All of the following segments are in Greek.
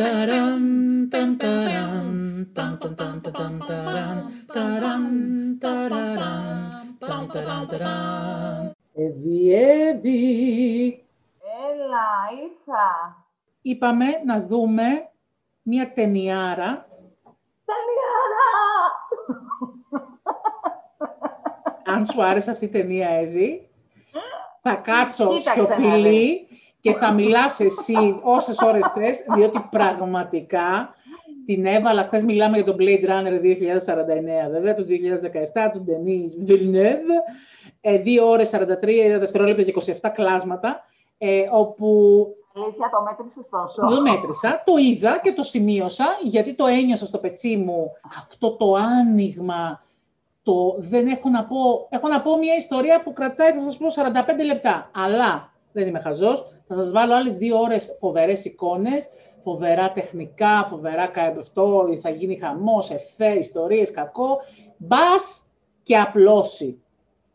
Ταραν, ταν, ταραν, ταν, ταν, ταν, ταν, ταν, ταραν, ταραν, ταραραν, ταν, ταραν, ταραν. Εύη, Εύη. Έλα, ήρθα. Είπαμε να δούμε μια ταινιάρα. Ταινιάρα! Αν σου άρεσε αυτή η ταινία, Εύη, θα κάτσω Κοίταξε να σιωπηλή και θα μιλάς εσύ όσες ώρες θες, διότι πραγματικά την έβαλα, χθες μιλάμε για τον Blade Runner 2049, βέβαια, του 2017, του Denis Villeneuve, ε, 2 ώρες 43 δευτερόλεπτα και 27 κλάσματα, ε, όπου Αλήθεια, το μέτρησες τόσο; το μέτρησα, το είδα και το σημείωσα, γιατί το ένιωσα στο πετσί μου αυτό το άνοιγμα, το δεν έχω να πω, έχω να πω μια ιστορία που κρατάει, θα σας πω, 45 λεπτά, αλλά δεν είμαι χαζός, θα σας βάλω άλλες δύο ώρες φοβερές εικόνες, φοβερά τεχνικά, φοβερά αυτό, θα γίνει χαμός, εφέ, ιστορίες, κακό, μπας και απλώσει.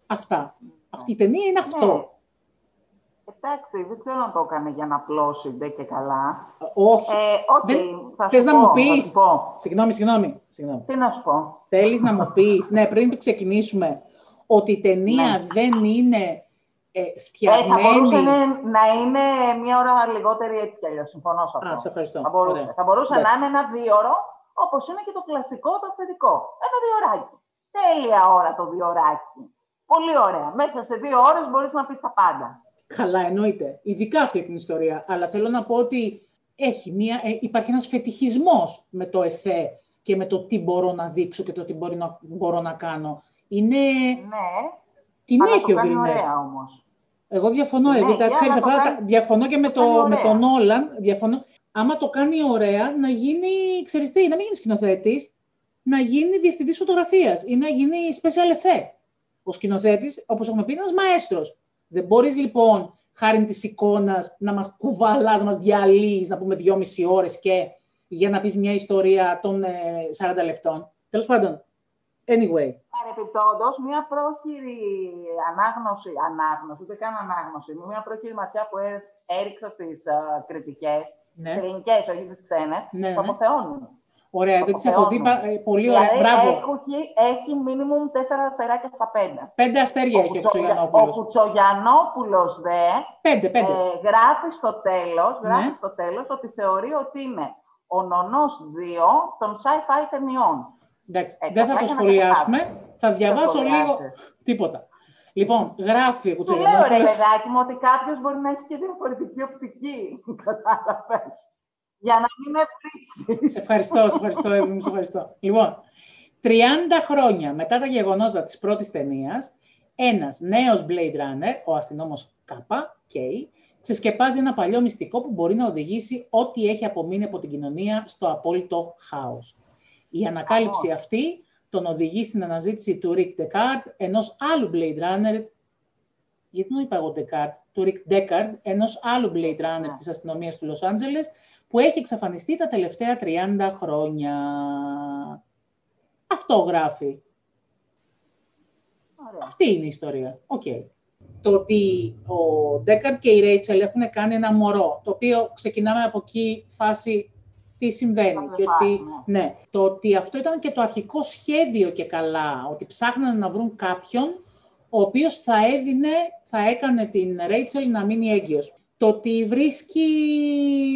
Αυτά. Αυτή η ταινία είναι αυτό. Ναι. Εντάξει, δεν ξέρω αν το έκανε για να πλώσει ντε και καλά. Όχι. Ε, όχι, Δεν- θα Θες σου να πω, μου θα πεις. σου πω. Συγγνώμη, συγγνώμη. συγγνώμη. Τι να σου πω. Θέλεις να μου πεις, ναι, πριν ξεκινήσουμε, ότι η ταινία Ναι. δεν είναι ε, Ε, θα φτιαγμένη... μπορούσε να- να είναι μία ώρα λιγότερη έτσι κι αλλιώς. Συμφωνώ σε αυτό. Α, σε ευχαριστώ. Θα μπορούσε, Ωραία. θα μπορούσε να Εντάξει. είναι ένα δίωρο, όπως είναι και το κλασικό, το αυθεντικό. Ένα διωράκι. Τέλεια ώρα το διωράκι. Πολύ ωραία. Μέσα σε δύο ώρες μπορείς να πεις τα πάντα. Καλά, εννοείται. Ειδικά αυτή την ιστορία. Αλλά θέλω να πω ότι έχει μια, ε, υπάρχει ένας φετιχισμός με το εφέ και με το τι μπορώ να δείξω και το τι μπορεί να, μπορώ να κάνω. Είναι... Ναι, Την αλλά έχει το ο κάνει Βιλνέρ. ωραία όμως. Εγώ διαφωνώ, Ναι, εγώ τα για ξέρεις να το αυτά, κάνει- τα- διαφωνώ και με, το κάνει το, με ωραία. τον Όλαν, διαφωνώ. Άμα το κάνει ωραία, να γίνει, ξέρεις τι, να μην γίνει σκηνοθέτης, να γίνει διευθυντής φωτογραφίας ή να γίνει special effect. Ο σκηνοθέτης, όπως έχουμε πει, είναι ένας μαέστρος. Δεν μπορείς λοιπόν, χάρη της εικόνας, να μας κουβαλάς, να μας διαλύεις, να πούμε δυόμιση ώρες και για να πεις μια ιστορία των ε, 40 λεπτών. Τέλος πάντων, anyway. Παρεπιπτόντως, μια πρόχειρη ανάγνωση, ανάγνωση, ούτε καν ανάγνωση, μια πρόχειρη ματιά που ε- έριξα στις κριτικές, Ναι. τι ελληνικές, όχι τις ξένες, Ναι, το ναι. αποθεώνουν. Ωραία, δεν τις έχω δει, Αποθεώνουν. πα- ε, πολύ ωραία, Δηλαδή, μπράβο. έχει, έχει minimum τέσσερα αστεράκια στα πέντε. Πέντε αστέρια έχει ο Κουτσο- Κουτσογιαννόπουλος. Ο Κουτσογιαννόπουλος δε Πέντε, πέντε. ε, γράφει στο τέλος, γράφει Ναι. στο τέλος ότι θεωρεί ότι είναι ο νονός 2 των sci-fi ταινιών. Εντάξει, Ε, δεν θα απλά το για να σχολιάσουμε. Θα διαβάσω σχολιάσεις. λίγο. Τίποτα. Λοιπόν, γράφει ο Σου λέω ρε Κουτσογιαννόπουλος. παιδάκι μου ότι κάποιος μπορεί να έχει και διαφορετική οπτική. Κατάλαβες. Για να μην με βρίσκεις. Σε ευχαριστώ, σε ευχαριστώ, Εύη μου, σε ευχαριστώ. Λοιπόν, 30 χρόνια μετά τα γεγονότα της πρώτης ταινίας, ένας νέος Blade Runner, ο αστυνόμος Κάπα, K, ξεσκεπάζει ένα παλιό μυστικό που μπορεί να οδηγήσει ό,τι έχει απομείνει από την κοινωνία στο απόλυτο χάος. Η ανακάλυψη Χαμός. αυτή τον οδηγεί στην αναζήτηση του Rick Deckard, ενός άλλου Blade Runner, γιατί δεν είπα εγώ Deckard, του Rick Deckard, ενός άλλου Blade Runner της αστυνομίας του Λος Άντζελες, που έχει εξαφανιστεί τα τελευταία 30 χρόνια. Αυτό γράφει. Ωραία. Αυτή είναι η ιστορία. Οκ. Το ότι ο Ντέκαρτ και η Ρέιτσελ έχουν κάνει ένα μωρό, το οποίο ξεκινάμε από εκεί φάση τι συμβαίνει. Θα Και υπάρχει, ότι, ναι, το ότι αυτό ήταν και το αρχικό σχέδιο και καλά, ότι ψάχνανε να βρουν κάποιον ο οποίος θα έδινε, θα έκανε την Ρέιτσελ να μείνει έγκυος. Το ότι βρίσκει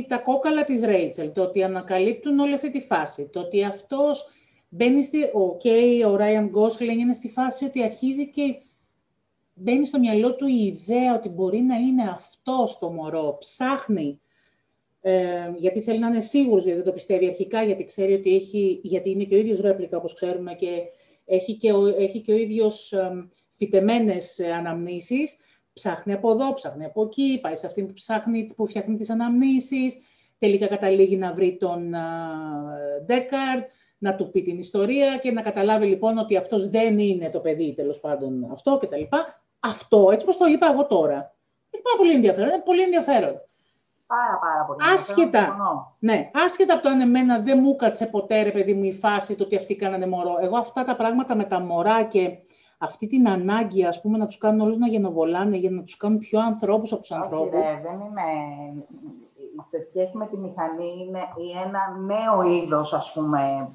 τα κόκαλα της Ρέιτσελ, το ότι ανακαλύπτουν όλη αυτή τη φάση, το ότι αυτός μπαίνει στη, ο Κέι, ο Ράιαν Γκόσλινγκ είναι στη φάση ότι αρχίζει και μπαίνει στο μυαλό του η ιδέα ότι μπορεί να είναι αυτό το μωρό, ψάχνει, ε, γιατί θέλει να είναι σίγουρος, γιατί δεν το πιστεύει αρχικά, γιατί ξέρει ότι έχει, γιατί είναι και ο ίδιος ρέπλικα, όπως ξέρουμε, και έχει και ο, έχει και ο ίδιος ε, φυτεμένες ε, αναμνήσεις, ψάχνει από εδώ, ψάχνει από εκεί, πάει σε αυτήν που ψάχνει, που φτιάχνει τις αναμνήσεις, τελικά καταλήγει να βρει τον Ντέκαρτ, να του πει την ιστορία και να καταλάβει λοιπόν ότι αυτός δεν είναι το παιδί, τέλος πάντων αυτό και τα λοιπά. Αυτό, έτσι όπως το είπα εγώ τώρα, έχει πάρα πολύ ενδιαφέρον, είναι πολύ ενδιαφέρον. Πάρα, πάρα πολύ. Άσχετα. Συμφωνώ. Ναι, άσχετα από το αν εμένα δεν μου κάτσε ποτέ, ρε παιδί μου, η φάση το ότι αυτοί κάνανε μωρό. Εγώ αυτά τα πράγματα με τα μωρά και αυτή την ανάγκη, ας πούμε, να τους κάνουν όλους να γενοβολάνε για να τους κάνουν πιο ανθρώπους από τους Όχι, ανθρώπους. ρε, δεν είναι... σε σχέση με τη μηχανή είναι ένα νέο είδος, ας πούμε,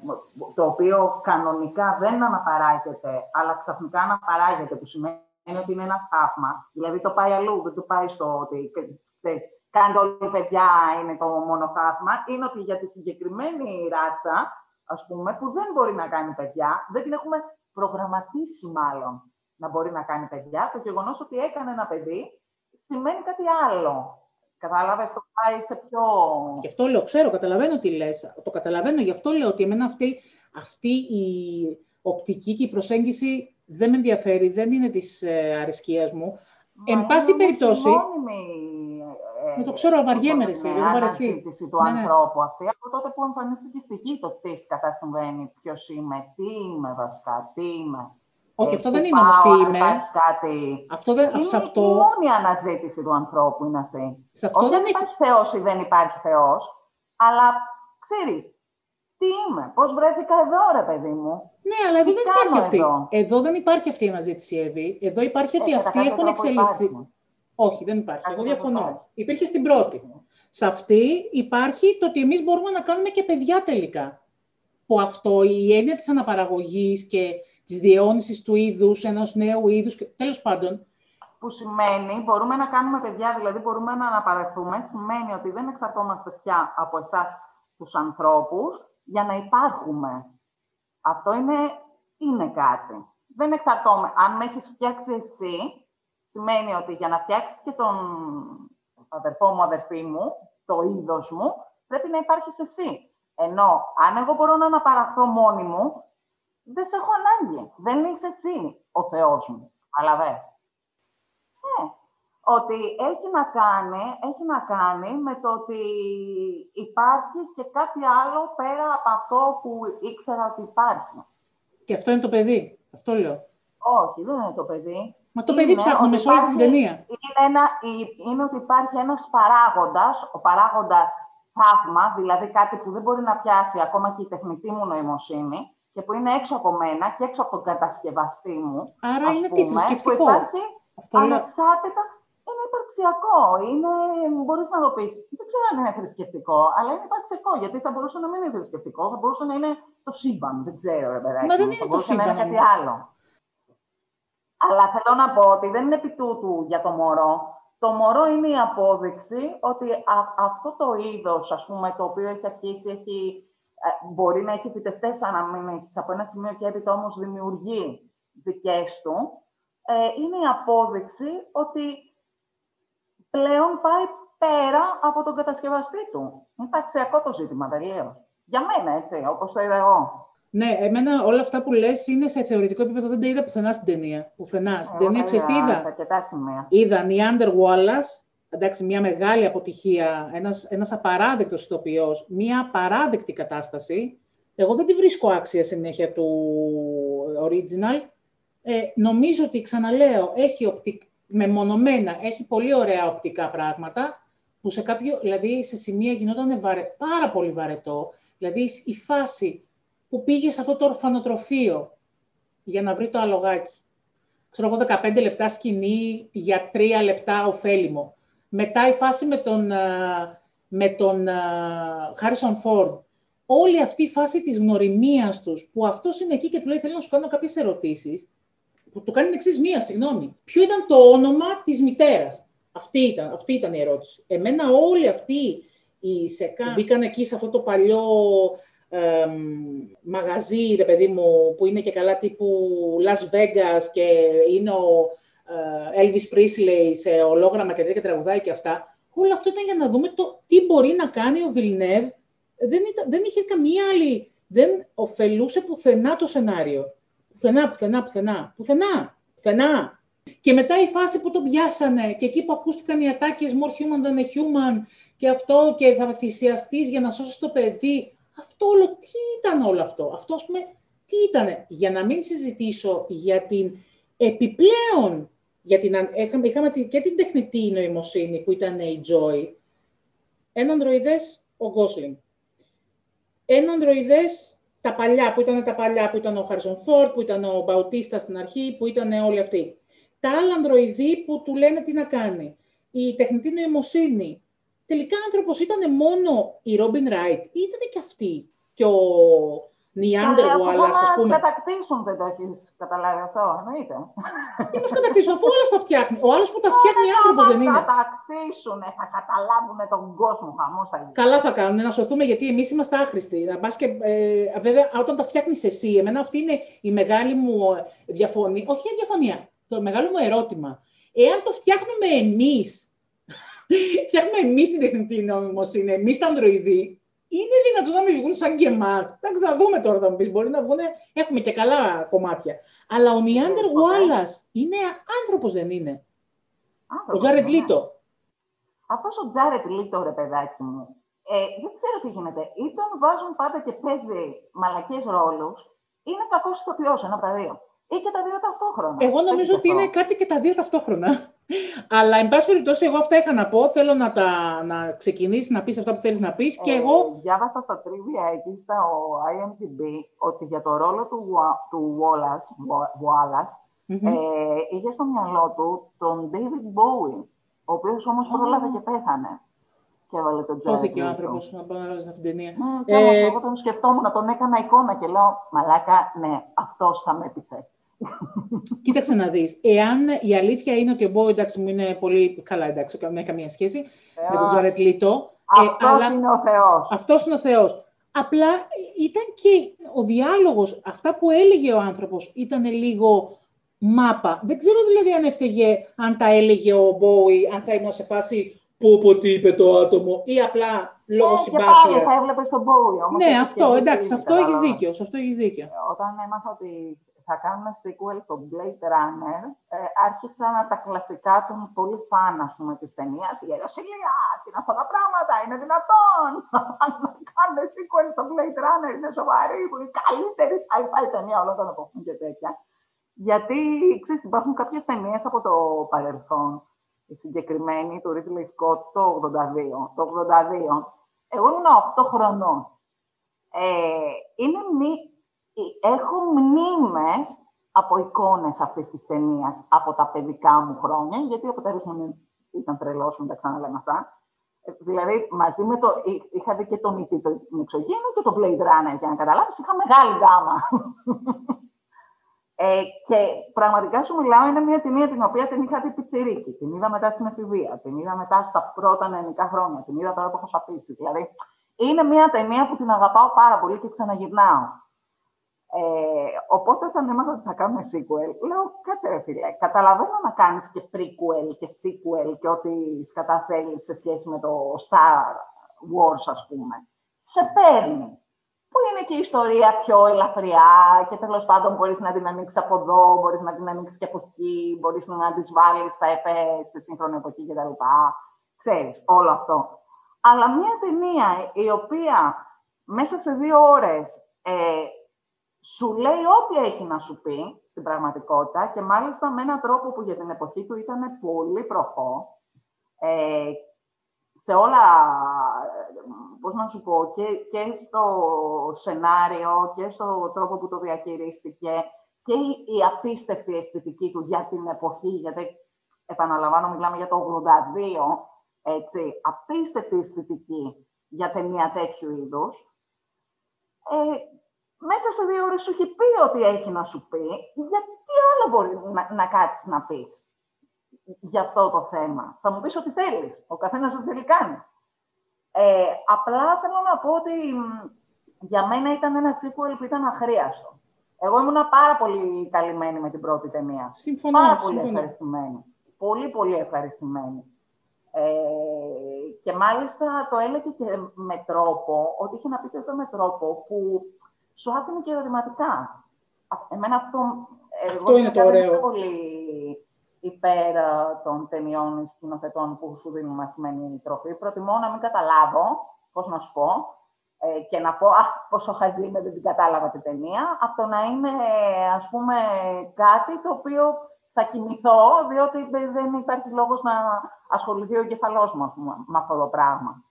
το οποίο κανονικά δεν αναπαράγεται, αλλά ξαφνικά αναπαράγεται, που σημαίνει ότι είναι ένα θαύμα. Δηλαδή το πάει αλλού, δεν το πάει στο ότι, ξέρεις, κάντε όλοι παιδιά, είναι το μόνο θαύμα. Είναι ότι για τη συγκεκριμένη ράτσα, ας πούμε, που δεν μπορεί να κάνει παιδιά, δεν την έχουμε προγραμματίσει μάλλον να μπορεί να κάνει παιδιά, το γεγονός ότι έκανε ένα παιδί σημαίνει κάτι άλλο. Κατάλαβες, το πάει σε πιο. Γι' αυτό λέω, ξέρω, καταλαβαίνω τι λες. Το καταλαβαίνω, γι' αυτό λέω ότι εμένα αυτή, αυτή η οπτική και η προσέγγιση δεν με ενδιαφέρει, δεν είναι της ε, αρισκίας μου. Μα Εν πάση περιπτώσει. Με το ξέρω, αβαριέμαι, ρε, Είναι αναζήτηση του ναι, ναι. ανθρώπου αυτή από τότε που εμφανίστηκε στη γη το τι κατά συμβαίνει, ποιος είμαι, τι είμαι βασικά, τι είμαι. Όχι, ε, αυτό δεν είναι όμως τι είμαι. Κάτι... Αυτό δεν, είναι σε αυτό... η μόνη αναζήτηση του ανθρώπου είναι αυτή. Σε αυτό Όχι δεν υπάρχει έχει... Θεός ή δεν υπάρχει Θεός, αλλά ξέρεις, τι είμαι, πώς βρέθηκα εδώ ρε παιδί μου; Ναι, αλλά εδώ δεν υπάρχει αυτή. Εδώ; εδώ δεν υπάρχει αυτή η αναζήτηση, Εύη. Εδώ υπάρχει ότι ε, αυτοί έχουν εξελιχθεί. Υπάρχει. Όχι, δεν υπάρχει. Εγώ διαφωνώ. Υπήρχε στην πρώτη. Σε αυτή υπάρχει το ότι εμείς μπορούμε να κάνουμε και παιδιά τελικά. Που αυτό, η έννοια της αναπαραγωγής και της διαιώνισης του είδους, ενός νέου είδους, τέλος πάντων. Που σημαίνει, μπορούμε να κάνουμε παιδιά, δηλαδή μπορούμε να αναπαραχθούμε, σημαίνει ότι δεν εξαρτώμαστε πια από εσάς τους ανθρώπους για να υπάρχουμε. Αυτό είναι, είναι κάτι. Δεν εξαρτώμε. Αν με έχεις φτιάξει εσύ, σημαίνει ότι για να φτιάξεις και τον αδερφό μου, αδερφή μου, το είδος μου, πρέπει να υπάρχεις εσύ. Ενώ αν εγώ μπορώ να αναπαραχθώ μόνη μου, δεν σε έχω ανάγκη. Δεν είσαι εσύ ο Θεός μου. Αλαβές. Ναι. Ότι έχει να, κάνει, έχει να κάνει με το ότι υπάρχει και κάτι άλλο πέρα από αυτό που ήξερα ότι υπάρχει. Και αυτό είναι το παιδί. Αυτό λέω. Όχι, δεν είναι το παιδί. Μα το παιδί ψάχνουμε σε όλη την ταινία. Είναι, ένα, είναι ότι υπάρχει ένας παράγοντας, ο παράγοντας θαύμα, δηλαδή κάτι που δεν μπορεί να πιάσει ακόμα και η τεχνητή μου νοημοσύνη, και που είναι έξω από μένα και έξω από τον κατασκευαστή μου. Άρα είναι πούμε, τι θρησκευτικό. Που υπάρχει Αυτό ανεξάρτητα. Είναι υπαρξιακό. Είναι, μπορείς να το πεις, δεν ξέρω αν είναι θρησκευτικό, αλλά είναι υπαρξιακό. Γιατί θα μπορούσε να μην είναι θρησκευτικό, θα μπορούσε να είναι το σύμπαν. Δεν ξέρω, ρε παιδάκι. Μα δεν είναι το σύμπαν. Να είναι κάτι άλλο. Αλλά θέλω να πω ότι δεν είναι επί τούτου για το μωρό. Το μωρό είναι η απόδειξη ότι αυτό το είδος, ας πούμε, το οποίο έχει αρχίσει, έχει ε, μπορεί να έχει επιτευτέ αναμνήσεις από ένα σημείο και έπειτα όμως δημιουργεί δικές του, ε, είναι η απόδειξη ότι πλέον πάει πέρα από τον κατασκευαστή του. Είναι ταξιακό το ζήτημα τελείω. Για μένα, έτσι, όπως το είδα εγώ. Ναι, εμένα όλα αυτά που λες είναι σε θεωρητικό επίπεδο. Δεν τα είδα πουθενά στην ταινία. Πουθενά. Στην ταινία, ξέρεις τι είδα. Είδα; Νιάντερ Wallace, εντάξει, μια μεγάλη αποτυχία, ένας, ένας απαράδεκτος ηθοποιός, μια απαράδεκτη κατάσταση. Εγώ δεν τη βρίσκω άξια συνέχεια του original. Ε, νομίζω ότι, ξαναλέω, έχει οπτικ... μεμονωμένα, έχει πολύ ωραία οπτικά πράγματα, που σε κάποιο, δηλαδή σε σημεία γινόταν βαρε... πάρα πολύ βαρετό. Δηλαδή η φάση που πήγε σε αυτό το ορφανοτροφείο για να βρει το αλογάκι. Ξέρω εγώ 15 λεπτά σκηνή για 3 λεπτά ωφέλιμο. Μετά η φάση με τον, ε, με τον Χάρισον ε, Φόρντ. Όλη αυτή η φάση της γνωριμίας τους, που αυτός είναι εκεί και του λέει, θέλω να σου κάνω κάποιες ερωτήσεις, που του κάνει εξής μία, συγγνώμη. Ποιο ήταν το όνομα της μητέρας; Αυτή ήταν, αυτή ήταν η ερώτηση. Εμένα όλοι αυτοί οι ΣΕΚΑ μπήκαν εκεί σε αυτό το παλιό ε, μαγαζί, ρε παιδί μου, που είναι και καλά τύπου Las Vegas και είναι ο, ε, Elvis Presley σε ολόγραμμα και τέτοια τραγουδάει και αυτά. Όλο αυτό ήταν για να δούμε το τι μπορεί να κάνει ο Βιλνεύ. Δεν, δεν είχε καμία άλλη, δεν ωφελούσε πουθενά το σενάριο. Πουθενά, πουθενά, πουθενά, πουθενά, πουθενά. Και μετά η φάση που τον πιάσανε και εκεί που ακούστηκαν οι ατάκες more human than a human και αυτό και θα θυσιαστείς για να σώσεις το παιδί. Αυτό όλο, τι ήταν όλο αυτό; Αυτό, ας πούμε, τι ήταν. Για να μην συζητήσω για την επιπλέον για την, είχαμε, είχαμε και την τεχνητή νοημοσύνη που ήταν η Joy. Ένα ανδροειδές, ο Gosling. Ένα ανδροειδές, τα παλιά, που ήταν τα παλιά, που ήταν ο Harrison Ford, που ήταν ο Μπαουτίστα στην αρχή, που ήταν όλοι αυτοί. Τα άλλα ανδροειδή που του λένε τι να κάνει. Η τεχνητή νοημοσύνη, τελικά άνθρωπος ήταν μόνο η Ρόμπιν Ράιτ ή ήταν και αυτή και ο Νιάντερ Γουάλλα, ας πούμε. Να κατακτήσουν, δεν το έχεις καταλάβει αυτό, εννοείται. Τι μα κατακτήσουν, αφού όλα τα φτιάχνει. Ο άλλος που τα φτιάχνει άνθρωπος δεν είναι. Θα κατακτήσουν, θα καταλάβουν τον κόσμο, χαμός θα γίνει. Καλά θα κάνουν, να σωθούμε γιατί εμείς είμαστε άχρηστοι. Να πας και, ε, βέβαια, όταν τα φτιάχνεις εσύ, εμένα αυτή είναι η μεγάλη μου διαφωνία. Όχι η διαφωνία, το μεγάλο μου ερώτημα. Εάν το φτιάχνουμε εμείς, φτιάχνουμε εμείς την τεχνητή νοημοσύνη, εμείς τα ανδροειδή, είναι δυνατόν να μην βγουν σαν και εμάς. Εντάξει, θα δούμε τώρα, θα μου πεις. Μπορεί να βγουν. Έχουμε και καλά κομμάτια. Αλλά ο Νιάντερ Γουάλλας είναι άνθρωπος, δεν είναι. ο Τζάρετ Λίτο. Αυτός ο Τζάρετ Λίτο, ρε παιδάκι μου, ε, δεν ξέρω τι γίνεται. Ή τον βάζουν πάντα και παίζει μαλακές ρόλους, είναι κακός ηθοποιός, ένα από τα δύο ή και τα δύο ταυτόχρονα. Εγώ νομίζω ότι είναι κάτι και τα δύο ταυτόχρονα. Αλλά, εν πάση περιπτώσει, εγώ αυτά είχα να πω. Θέλω να, τα, να ξεκινήσεις να πεις αυτά που θέλεις να πεις. και ε, εγώ. Διάβασα στα τρίβια εκεί στα IMDb ότι για το ρόλο του, του Wallace, Wallace ε, είχε στο μυαλό του τον David Bowie, ο οποίος όμως πρόλαβε και πέθανε και έβαλε τον Τζάρετ. Σώθηκε ο άνθρωπος να πάει να αυτήν την ταινία. Ναι, ε, εγώ τον σκεφτόμουν, τον έκανα εικόνα και λέω Μαλάκα, ναι, αυτός θα με επιθέσει. Κοίταξε να δεις. Εάν η αλήθεια είναι ότι ο Μπόι, εντάξει, μου είναι πολύ καλά, εντάξει, δεν έχει καμία σχέση Θεός. με τον Τζάρετ Λίτο. Αυτός ε, είναι ο Θεός. Αυτός είναι ο Θεός. Απλά ήταν και ο διάλογος, αυτά που έλεγε ο άνθρωπος ήταν λίγο μάπα. Δεν ξέρω δηλαδή αν έφταιγε, αν τα έλεγε ο Μπόι, αν θα ήμουν σε φάση που πω τι είπε το άτομο ή απλά λόγω ναι, συμπάθειας. Και πάλι θα έβλεπες τον Μπόι. Ναι, αυτό, εντάξει, αυτό έχεις δίκιο. Αυτό έχεις δίκιο. Όταν έμαθα ότι θα κάνουμε sequel το Blade Runner, ε, άρχισαν τα κλασικά των πολύ φαν, ας πούμε, της ταινίας. Η Ιεροσυλία, τι είναι αυτά τα πράγματα, είναι δυνατόν. να κάνουμε sequel στο Blade Runner, είναι σοβαρή, που είναι η καλύτερη sci-fi ταινία όλων των εποχών και τέτοια. Γιατί, ξέρεις, υπάρχουν κάποιες ταινίες από το παρελθόν, η συγκεκριμένη του Ridley Scott το 82. Το 82, εγώ ήμουν 8 χρονών. Ε, είναι μη, έχω μνήμες από εικόνες αυτής της ταινίας από τα παιδικά μου χρόνια, γιατί ο πατέρας μου ήταν τρελός, μην τα ξαναλέμε αυτά. Ε, δηλαδή, μαζί με το. Είχα δει και τον Ιτή, τον Εξωγήινο και το Blade Runner, για να καταλάβεις, είχα μεγάλη γκάμα. Ε, και πραγματικά σου μιλάω, είναι μια ταινία την οποία την είχα δει πιτσιρίκι. Την είδα μετά στην εφηβεία, την είδα μετά στα πρώτα νεανικά χρόνια, την είδα τώρα που έχω σαπίσει. Δηλαδή, είναι μια ταινία που την αγαπάω πάρα πολύ και ξαναγυρνάω. Ε, οπότε όταν έμαθα ότι θα κάνουμε sequel, λέω, κάτσε ρε φίλε, καταλαβαίνω να κάνεις και prequel και sequel και ό,τι σκαταθέλεις σε σχέση με το Star Wars, ας πούμε. Σε παίρνει. Που είναι και η ιστορία πιο ελαφριά και τέλος πάντων μπορείς να την ανοίξεις από εδώ, μπορείς να την ανοίξεις και από εκεί, μπορείς να τη βάλεις στα εφέ, στη σύγχρονη εποχή κτλ. Ξέρεις, όλο αυτό. Αλλά μια ταινία η οποία μέσα σε δύο ώρες ε, σου λέει ό,τι έχει να σου πει στην πραγματικότητα και μάλιστα με έναν τρόπο που για την εποχή του ήταν πολύ προχώ ε, σε όλα, πώς να σου πω, και, και στο σενάριο και στο τρόπο που το διαχειρίστηκε και η, η απίστευτη αισθητική του για την εποχή, γιατί επαναλαμβάνω μιλάμε για το 82, έτσι, απίστευτη αισθητική για ταινία τέτοιου είδους. Ε, μέσα σε δύο ώρες σου έχει πει ότι έχει να σου πει, γιατί άλλο μπορεί να, να κάτσεις να πεις για αυτό το θέμα. Θα μου πεις ότι θέλεις. Ο καθένας ό,τι θέλει κάνει. Ε, απλά θέλω να πω ότι για μένα ήταν ένα sequel που ήταν αχρίαστο. Εγώ ήμουν πάρα πολύ καλυμμένη με την πρώτη ταινία. Συμφωνώ. Πάρα πολύ ευχαριστημένη. Πολύ, πολύ ευχαριστημένη. Ε, και μάλιστα το έλεγε και με τρόπο, ότι είχε να πει και με τρόπο που σου άφηνε και ερωτηματικά. Εμένα αυτό, αυτό είναι το ωραίο. Πολύ υπέρ ε, των ταινιών σκηνοθετών που σου δίνουν μασημένη τροφή. Προτιμώ να μην καταλάβω, πώς να σου πω, ε, και να πω «Αχ, πόσο χαζή είμαι, δεν την κατάλαβα την ταινία», αυτό να είναι, ας πούμε, κάτι το οποίο θα κοιμηθώ, διότι δεν υπάρχει λόγος να ασχοληθεί ο κεφαλός μου με αυτό το πράγμα.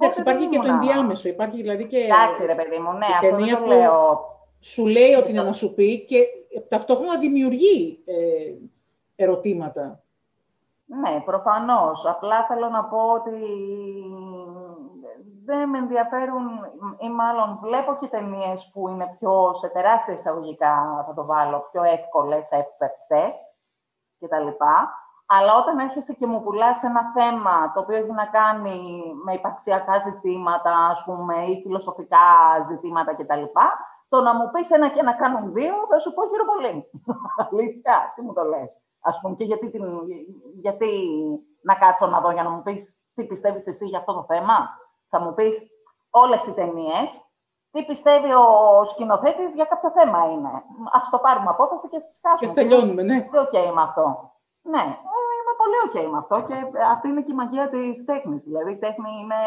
Εντάξει, υπάρχει και το ενδιάμεσο. Υπάρχει δηλαδή και. Εντάξει, ρε παιδί μου, ναι, αυτό δεν το λέω. Σου λέει ότι είναι να σου πει και ταυτόχρονα δημιουργεί ε, ερωτήματα. Ναι, προφανώς. Απλά θέλω να πω ότι δεν με ενδιαφέρουν, ή μάλλον βλέπω και ταινίες που είναι πιο σε τεράστια εισαγωγικά, θα το βάλω, πιο εύκολες, εύπεπτες κτλ. Αλλά όταν έρχεσαι και μου πουλάς ένα θέμα το οποίο έχει να κάνει με υπαρξιακά ζητήματα, ας πούμε, ή φιλοσοφικά ζητήματα κτλ., το να μου πεις ένα και να κάνουν δύο, θα σου πω πολύ. Αλήθεια, τι μου το λες. Ας πούμε, και γιατί, την, γιατί να κάτσω να δω για να μου πεις τι πιστεύεις εσύ για αυτό το θέμα. Θα μου πεις όλες οι ταινίες, τι πιστεύει ο σκηνοθέτης για κάποιο θέμα είναι. Ας το πάρουμε απόφαση και συσκάσουμε. Και τελειώνουμε, ναι. Δεν ok με αυτό. Ναι, είμαι πολύ ok με αυτό και αυτή είναι και η μαγεία της τέχνης. Δηλαδή η τέχνη είναι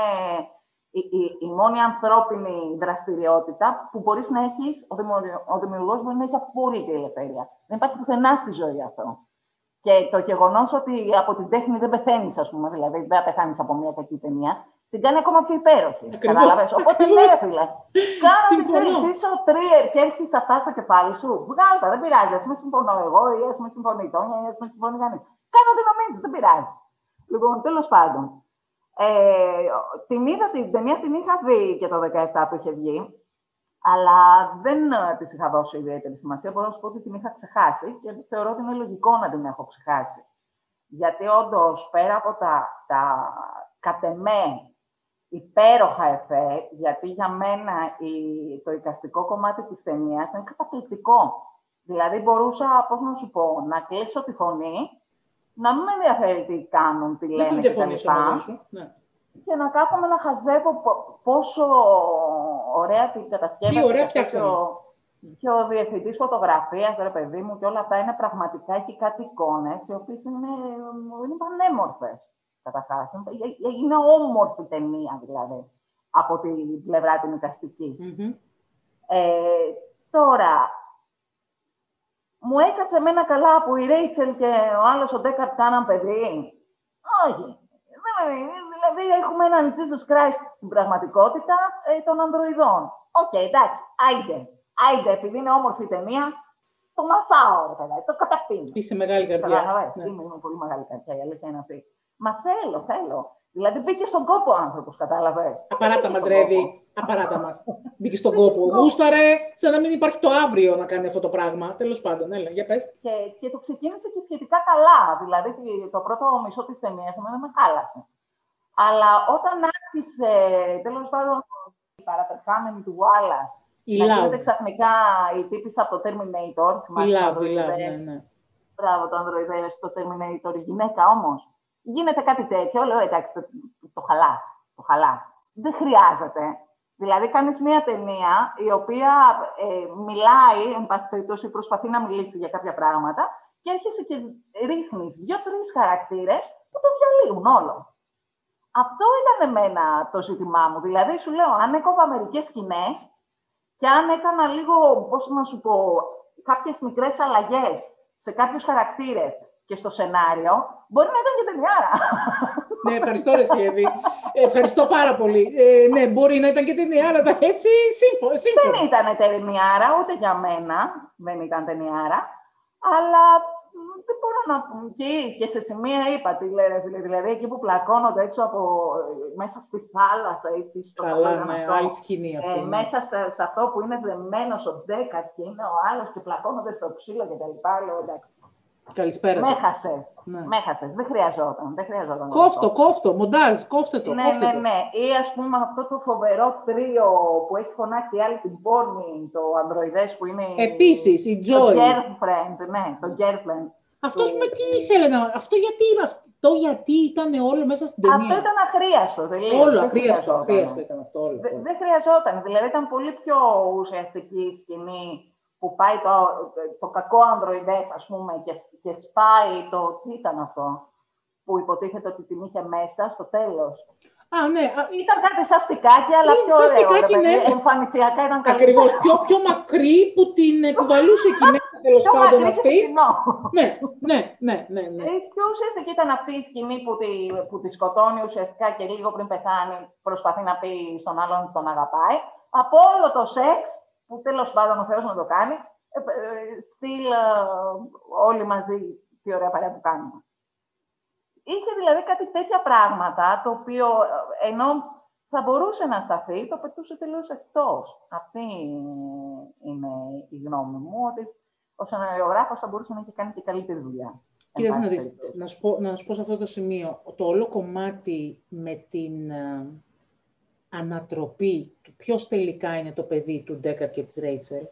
η, η, η μόνη ανθρώπινη δραστηριότητα που μπορείς να έχεις, ο, δημιουργό ο δημιουργός μπορεί να έχει απόλυτη ελευθερία. Δεν υπάρχει πουθενά στη ζωή αυτό. Και το γεγονός ότι από την τέχνη δεν πεθαίνεις, ας πούμε, δηλαδή δεν πεθάνεις από μια κακή ταινία, την κάνει ακόμα πιο υπέροχη. Κατάλαβες; Οπότε ναι, φίλε. Κάνε τι θέλεις. Είσαι ο τρίερ και έχεις αυτά στο κεφάλι σου. Βγάλτα, δεν πειράζει. Α με συμφωνώ εγώ ή ας με συμφωνεί η Τόνια ή ας με συμφωνεί κανείς. Κάνε ό,τι νομίζει, δεν πειράζει. Λοιπόν, τέλος πάντων. Ε, την είδα, την ταινία την είχα δει και το 17 που είχε βγει, αλλά δεν ε, της είχα δώσει ιδιαίτερη σημασία. Μπορώ να σου πω ότι την είχα ξεχάσει και θεωρώ ότι είναι λογικό να την έχω ξεχάσει. Γιατί όντως πέρα από τα, τα κατεμέ υπέροχα εφέ, γιατί για μένα η, το εικαστικό κομμάτι της ταινίας είναι καταπληκτικό. Δηλαδή μπορούσα, πώς να σου πω, να κλείσω τη φωνή, να μην με ενδιαφέρει τι κάνουν, τι λένε και τα ναι. Και να κάθομαι να χαζεύω πόσο ωραία την κατασκεύαση. Τι ωραία φτιάξαμε. Και ο διευθυντής φωτογραφίας, ρε παιδί μου, και όλα αυτά είναι πραγματικά, έχει κάτι εικόνες, οι οποίες είναι, είναι πανέμορφες. Καταρχάς. Είναι όμορφη ταινία, δηλαδή, από την πλευρά την εικαστική Ε, τώρα, μου έκατσε εμένα καλά που η Ρέιτσελ και ο άλλος ο Ντέκαρτ κάναν παιδί. Όχι. Δηλαδή, έχουμε έναν Jesus Christ στην πραγματικότητα ε, των ανδροειδών. OK, okay, εντάξει, άιντε. Άιντε, επειδή είναι όμορφη η ταινία, το μασάω, το καταπίνω. Είσαι μεγάλη καρδιά. Ναι. Είμαι, είμαι πολύ μεγάλη καρδιά, η αλήθεια είναι αυτή. Μα θέλω, θέλω. Δηλαδή μπήκε στον κόπο ο άνθρωπος, κατάλαβες. Απαράτα μα, Ρεύη. Απαράτα μας. μπήκε στον κόπο. Γούσταρε, σαν να μην υπάρχει το αύριο να κάνει αυτό το πράγμα. Τέλος πάντων, έλα, για πες. Και, και το ξεκίνησε και σχετικά καλά. Δηλαδή το πρώτο μισό της ταινίας εμένα με χάλασε. Αλλά όταν άρχισε, τέλος πάντων, η παραπερχάμενη του Wallace η να γίνεται ξαφνικά η τύπης από το Terminator. Η Love, η Love, ναι, ναι. Μπράβο, το Android στο Terminator. Η γυναίκα όμως γίνεται κάτι τέτοιο, λέω εντάξει, το, το χαλάς, το χαλάς. Δεν χρειάζεται. Δηλαδή, κάνεις μια ταινία η οποία ε, μιλάει, εν πάση περιπτώσει, προσπαθεί να μιλήσει για κάποια πράγματα και έρχεσαι και ρίχνεις δύο-τρεις χαρακτήρες που το διαλύουν όλο. Αυτό ήταν εμένα το ζήτημά μου. Δηλαδή, σου λέω, αν έκοβα μερικές σκηνές και αν έκανα λίγο, πώς να σου πω, κάποιες μικρές αλλαγές σε κάποιους χαρακτήρες και στο σενάριο, μπορεί να ήταν και ταινιάρα. ναι, ευχαριστώ ρε Σιέβη. Ευχαριστώ πάρα πολύ. Ε, ναι, μπορεί να ήταν και ταινιάρα, έτσι, σύμφωνο. Δεν ήταν ταινιάρα, ούτε για μένα δεν ήταν ταινιάρα, αλλά δεν μπορώ να πω. Και, σε σημεία είπα τι λένε, δηλαδή εκεί που πλακώνονται έξω από, μέσα στη θάλασσα ή στο Καλά, ναι, αυτό, άλλη σκηνή αυτή. Ε, ναι. Μέσα σε αυτό που είναι δεμένος ο Ντέκαρτ και είναι ο άλλος και πλακώνονται στο ξύλο και τα λοιπά, λέω εντάξει. Καλησπέρα. Με χάσε. Ναι. Με Δεν χρειαζόταν. Δεν χρειαζόταν κόφτο, κόφτο, μοντάζ, κόφτε το. Ναι, κόφτε ναι, το. ναι. Ή ας πούμε αυτό το φοβερό τρίο που έχει φωνάξει η άλλη την πόρνη, το ανδροειδές που είναι. Επίσης, η Joy. Το girlfriend, ναι, το girlfriend. Αυτός με τι ήθελε να. Αυτό γιατί, αυτό γιατί ήταν όλο μέσα στην ταινία. Αυτό ήταν αχρίαστο. Τελείως. Όλο αχρίαστο, αχρίαστο ήταν αυτό. Όλο. Δεν χρειαζόταν. Δηλαδή ήταν πολύ πιο ουσιαστική η σκηνή που πάει το, το κακό ανδροειδές, ας πούμε, και, και σπάει το... Τι ήταν αυτό που υποτίθεται ότι την είχε μέσα στο τέλος. Α, ναι. Ήταν κάτι σαν στικάκι, αλλά πιο σαν στικάκι, ωραίο. Ναι. Εμφανισιακά ήταν καλύτερα. Ακριβώς. Πιο, πιο μακρύ που την κουβαλούσε εκεί μέσα, τέλος πάντων αυτή. ναι, ναι, ναι, ναι, ναι. Ε, πιο ουσιαστική ήταν αυτή η σκηνή που τη, που τη σκοτώνει ουσιαστικά και λίγο πριν πεθάνει προσπαθεί να πει στον άλλον ότι τον αγαπάει. Από όλο το σεξ που τέλος πάντων ο Θεός να το κάνει, ε, ε, στυλ ε, όλοι μαζί τι ωραία παρέα που κάνουμε. Είχε δηλαδή κάτι τέτοια πράγματα, το οποίο ενώ θα μπορούσε να σταθεί, το πετούσε τελείως εκτός. Αυτή είναι η γνώμη μου, ότι ο σεναριογράφο θα μπορούσε να έχει κάνει και καλύτερη δουλειά. Κοίταξε να δεις, να σου, πω, να σου πω σε αυτό το σημείο, το όλο κομμάτι με την uh, ανατροπή του ποιος τελικά είναι το παιδί του Ντέκαρ και της Ρέιτσελ.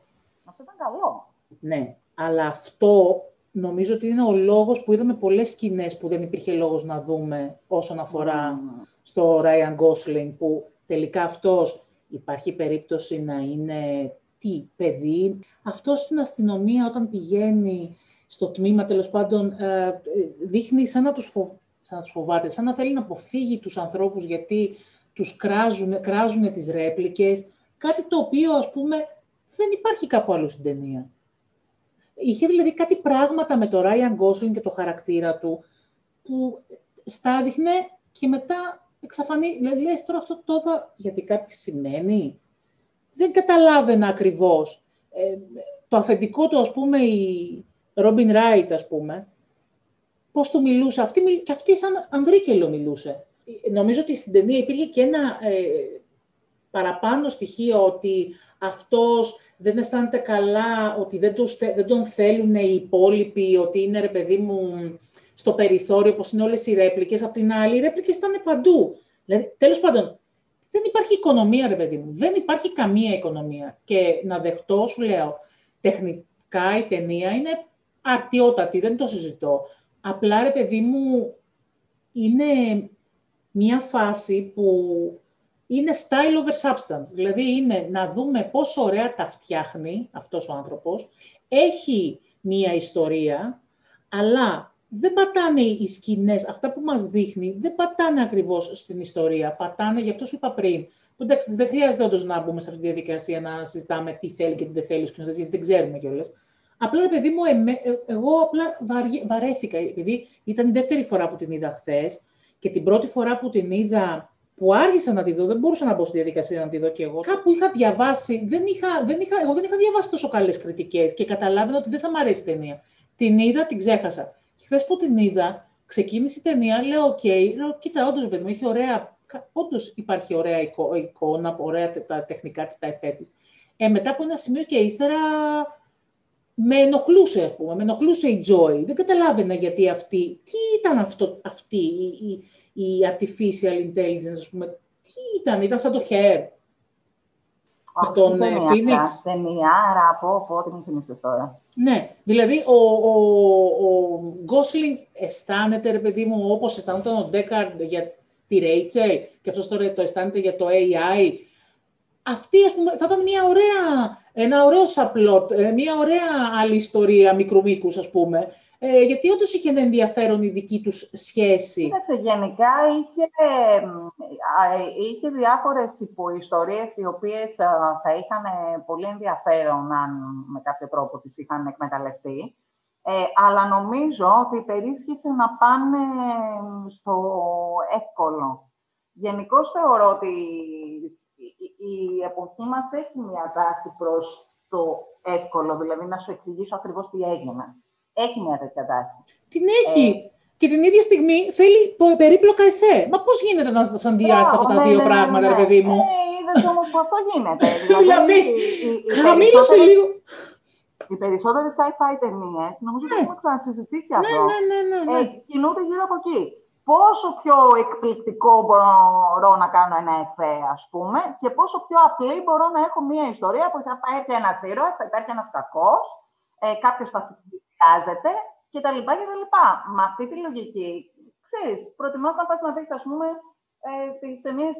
Αυτό ήταν καλό. Ναι, αλλά αυτό νομίζω ότι είναι ο λόγος που είδαμε πολλές σκηνές που δεν υπήρχε λόγος να δούμε όσον αφορά στο Ryan Gosling, που τελικά αυτός υπάρχει περίπτωση να είναι τι, παιδί. Αυτός στην αστυνομία όταν πηγαίνει στο τμήμα, τέλος πάντων, ε, δείχνει σαν να, τους σαν να τους φοβάται, σαν να θέλει να αποφύγει τους ανθρώπους γιατί τους κράζουν, κράζουν τις ρέπλικες, κάτι το οποίο, ας πούμε, δεν υπάρχει κάπου αλλού στην ταινία. Είχε δηλαδή κάτι πράγματα με το Ryan Gosling και το χαρακτήρα του, που στάδιχνε και μετά εξαφανί... Δηλαδή, λες τώρα αυτό τώρα γιατί κάτι σημαίνει. Δεν καταλάβαινα ακριβώς. Ε, το αφεντικό του, ας πούμε, η Ρόμπιν Ράιτ, ας πούμε, πώς του μιλούσε. Αυτή, και αυτή σαν ανδρίκελο μιλούσε. Νομίζω ότι στην ταινία υπήρχε και ένα ε, παραπάνω στοιχείο ότι αυτός δεν αισθάνεται καλά, ότι δεν, τους, δεν τον θέλουν οι υπόλοιποι, ότι είναι ρε παιδί μου στο περιθώριο, όπως είναι όλες οι ρέπλικες. Απ' την άλλη, οι ρέπλικες ήταν παντού. Δηλαδή, τέλος πάντων, δεν υπάρχει οικονομία, ρε παιδί μου. Δεν υπάρχει καμία οικονομία. Και να δεχτώ, σου λέω, τεχνικά η ταινία είναι αρτιότατη, δεν το συζητώ. Απλά, ρε παιδί μου, είναι μια φάση που είναι style over substance. Δηλαδή είναι να δούμε πόσο ωραία τα φτιάχνει αυτός ο άνθρωπος, έχει μία ιστορία, αλλά δεν πατάνε οι σκηνές, αυτά που μας δείχνει, δεν πατάνε ακριβώς στην ιστορία. Πατάνε, γι' αυτό σου είπα πριν, που εντάξει, δεν χρειάζεται όντως να μπούμε σε αυτή τη διαδικασία να συζητάμε τι θέλει και τι δεν θέλει ο σκηνοθέτης, γιατί δεν ξέρουμε κιόλας. Απλά, ρε παιδί μου, ε, εγώ απλά βαρέθηκα, επειδή ήταν η δεύτερη φορά που την είδα χθες και την πρώτη φορά που την είδα που άργησα να τη δω, δεν μπορούσα να μπω στη διαδικασία να τη δω κι εγώ. Κάπου είχα διαβάσει, δεν είχα, δεν είχα, εγώ δεν είχα διαβάσει τόσο καλές κριτικές και καταλάβαινα ότι δεν θα μου αρέσει η ταινία. Την είδα, την ξέχασα. Και χθες που την είδα, ξεκίνησε η ταινία, λέω: OK, okay, λέω, κοίτα, όντως, παιδί μου, έχει ωραία. Όντως υπάρχει ωραία εικόνα, ωραία τα τεχνικά της, τα εφέ της. Ε, μετά από ένα σημείο και ύστερα με ενοχλούσε, ας πούμε, με ενοχλούσε η Joy. Δεν καταλάβαινα γιατί αυτή, τι ήταν αυτό, αυτή η, η, artificial intelligence, ας πούμε, τι ήταν, ήταν σαν το Her. με τον ε, Phoenix. Ταινία, άρα πω, πω, τι μου θυμίσες τώρα. Ναι, δηλαδή ο, ο, ο Gosling αισθάνεται, ρε παιδί μου, όπως αισθάνεται ο Deckard για τη Rachel και αυτός τώρα το αισθάνεται για το AI. Αυτή, ας πούμε, θα ήταν μια ωραία ένα ωραίο σαπλότ, ε, μια ωραία άλλη ιστορία μικρού μήκου, ας πούμε. Ε, γιατί όντως είχε ένα ενδιαφέρον η δική τους σχέση. Κοίταξε, γενικά είχε, είχε διάφορες υποϊστορίες οι οποίες θα είχαν πολύ ενδιαφέρον αν με κάποιο τρόπο τις είχαν εκμεταλλευτεί. Ε, αλλά νομίζω ότι περίσχυσε να πάνε στο εύκολο. Γενικώς θεωρώ ότι η εποχή μας έχει μια τάση προς το εύκολο, δηλαδή να σου εξηγήσω ακριβώς τι έγινε. Έχει μια τέτοια τάση. Την έχει. Ε, και την ίδια στιγμή θέλει περίπλοκα εφέ. Μα πώς γίνεται να τα συνδυάσει αυτά τα ναι, δύο ναι, ναι, πράγματα, ναι, ρε παιδί μου; Ε, είδες όμως που αυτό γίνεται. δηλαδή, χαμήλωσε λίγο. Οι περισσότερες sci-fi ταινίες, νομίζω ότι έχουμε ξανασυζητήσει αυτό, ναι, ναι, ναι, ναι. Ε, κινούνται γύρω από εκεί πόσο πιο εκπληκτικό μπορώ να κάνω ένα εφέ, ας πούμε, και πόσο πιο απλή μπορώ να έχω μια ιστορία που θα έρθει ένας ήρωας, θα υπάρχει ένας κακός, ε, κάποιος θα συμπλησιάζεται κτλ. κτλ. Με αυτή τη λογική, ξέρεις, προτιμάς να πας να δεις, ας πούμε, ε, τις ταινίες